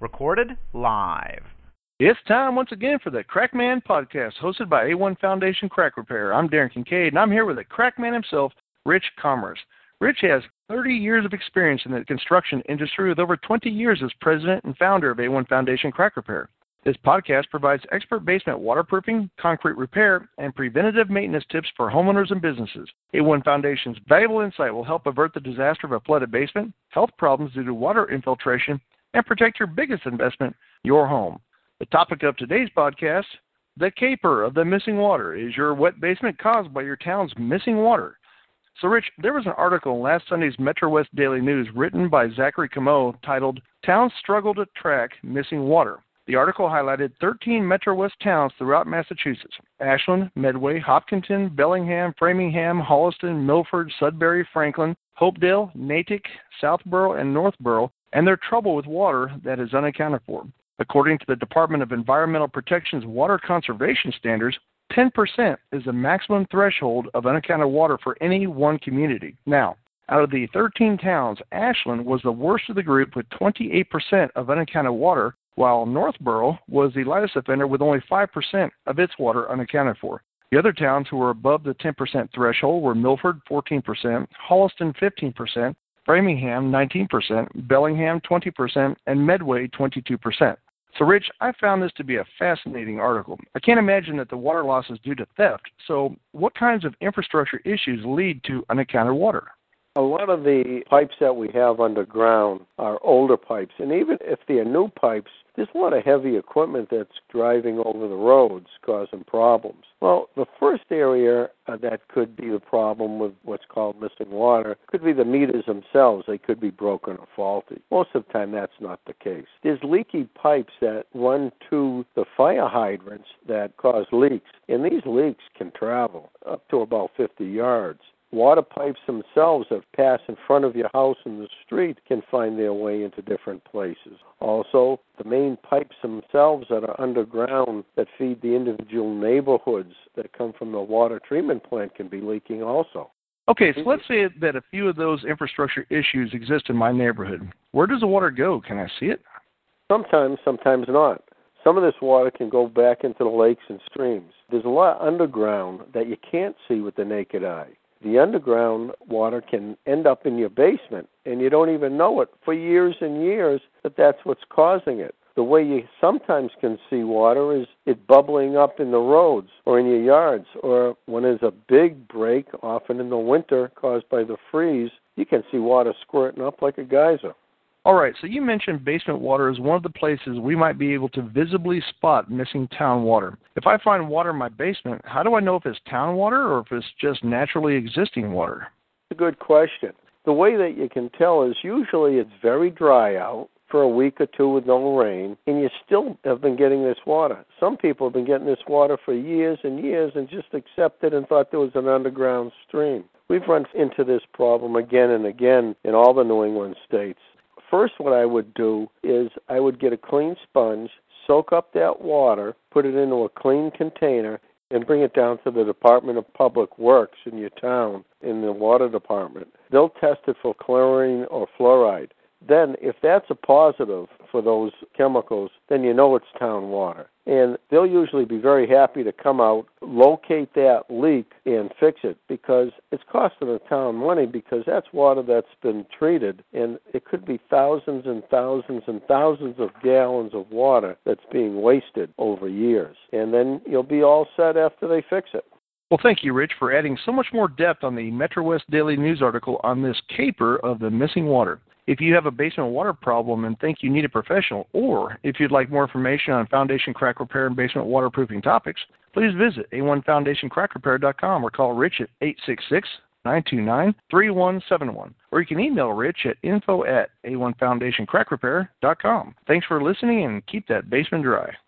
Recorded live. It's time once again for the Crackman podcast, hosted by A1 Foundation Crack Repair. I'm Darren Kincaid, and I'm here with the Crackman himself, Rich Commerce. Rich has 30 years of experience in the construction industry with over 20 years as president and founder of A1 Foundation Crack Repair. This podcast provides expert basement waterproofing, concrete repair, and preventative maintenance tips for homeowners and businesses. A1 Foundation's valuable insight will help avert the disaster of a flooded basement, health problems due to water infiltration, and protect your biggest investment, your home. The topic of today's podcast, the caper of the missing water. Is your wet basement caused by your town's missing water? So, Rich, there was an article in last Sunday's Metro West Daily News written by Zachary Comeau titled Towns Struggle to Track Missing Water. The article highlighted 13 Metro West towns throughout Massachusetts Ashland, Medway, Hopkinton, Bellingham, Framingham, Holliston, Milford, Sudbury, Franklin, Hopedale, Natick, Southborough, and Northborough, and their trouble with water that is unaccounted for. According to the Department of Environmental Protection's water conservation standards, 10% is the maximum threshold of unaccounted water for any one community. Now, out of the 13 towns, Ashland was the worst of the group with 28% of unaccounted water, while Northborough was the lightest offender with only 5% of its water unaccounted for. The other towns who were above the 10% threshold were Milford 14%, Holliston 15%, Framingham 19%, Bellingham 20%, and Medway 22%. So, Rich, I found this to be a fascinating article. I can't imagine that the water loss is due to theft. So, what kinds of infrastructure issues lead to unaccounted water? A lot of the pipes that we have underground are older pipes, and even if they are new pipes, there's a lot of heavy equipment that's driving over the roads causing problems. Well, the first area uh, that could be the problem with what's called missing water could be the meters themselves. They could be broken or faulty. Most of the time, that's not the case. There's leaky pipes that run to the fire hydrants that cause leaks, and these leaks can travel up to about 50 yards water pipes themselves that pass in front of your house in the street can find their way into different places. Also, the main pipes themselves that are underground that feed the individual neighborhoods that come from the water treatment plant can be leaking also. Okay, so let's say that a few of those infrastructure issues exist in my neighborhood. Where does the water go? Can I see it? Sometimes, sometimes not. Some of this water can go back into the lakes and streams. There's a lot underground that you can't see with the naked eye the underground water can end up in your basement and you don't even know it for years and years that that's what's causing it. The way you sometimes can see water is it bubbling up in the roads or in your yards, or when there's a big break, often in the winter caused by the freeze, you can see water squirting up like a geyser. All right, so you mentioned basement water is one of the places we might be able to visibly spot missing town water. If I find water in my basement, how do I know if it's town water or if it's just naturally existing water? That's a good question. The way that you can tell is usually it's very dry out for a week or two with no rain, and you still have been getting this water. Some people have been getting this water for years and years and just accepted and thought there was an underground stream. We've run into this problem again and again in all the New England states first, what I would do is I would get a clean sponge, soak up that water, put it into a clean container, and bring it down to the Department of Public Works in your town, in the water department. They'll test it for chlorine or fluoride. Then, if that's a positive for those chemicals, then you know it's town water. And they'll usually be very happy to come out, locate that leak, and fix it because it's costing the town money because that's water that's been treated. And it could be thousands and thousands and thousands of gallons of water that's being wasted over years. And then you'll be all set after they fix it. Well, thank you, Rich, for adding so much more depth on the Metro West Daily News article on this caper of the missing water. If you have a basement water problem and think you need a professional, or if you'd like more information on foundation crack repair and basement waterproofing topics, please visit a1foundationcrackrepair.com or call Rich at 866 929 3171. Or you can email Rich at info at a1foundationcrackrepair.com. Thanks for listening and keep that basement dry.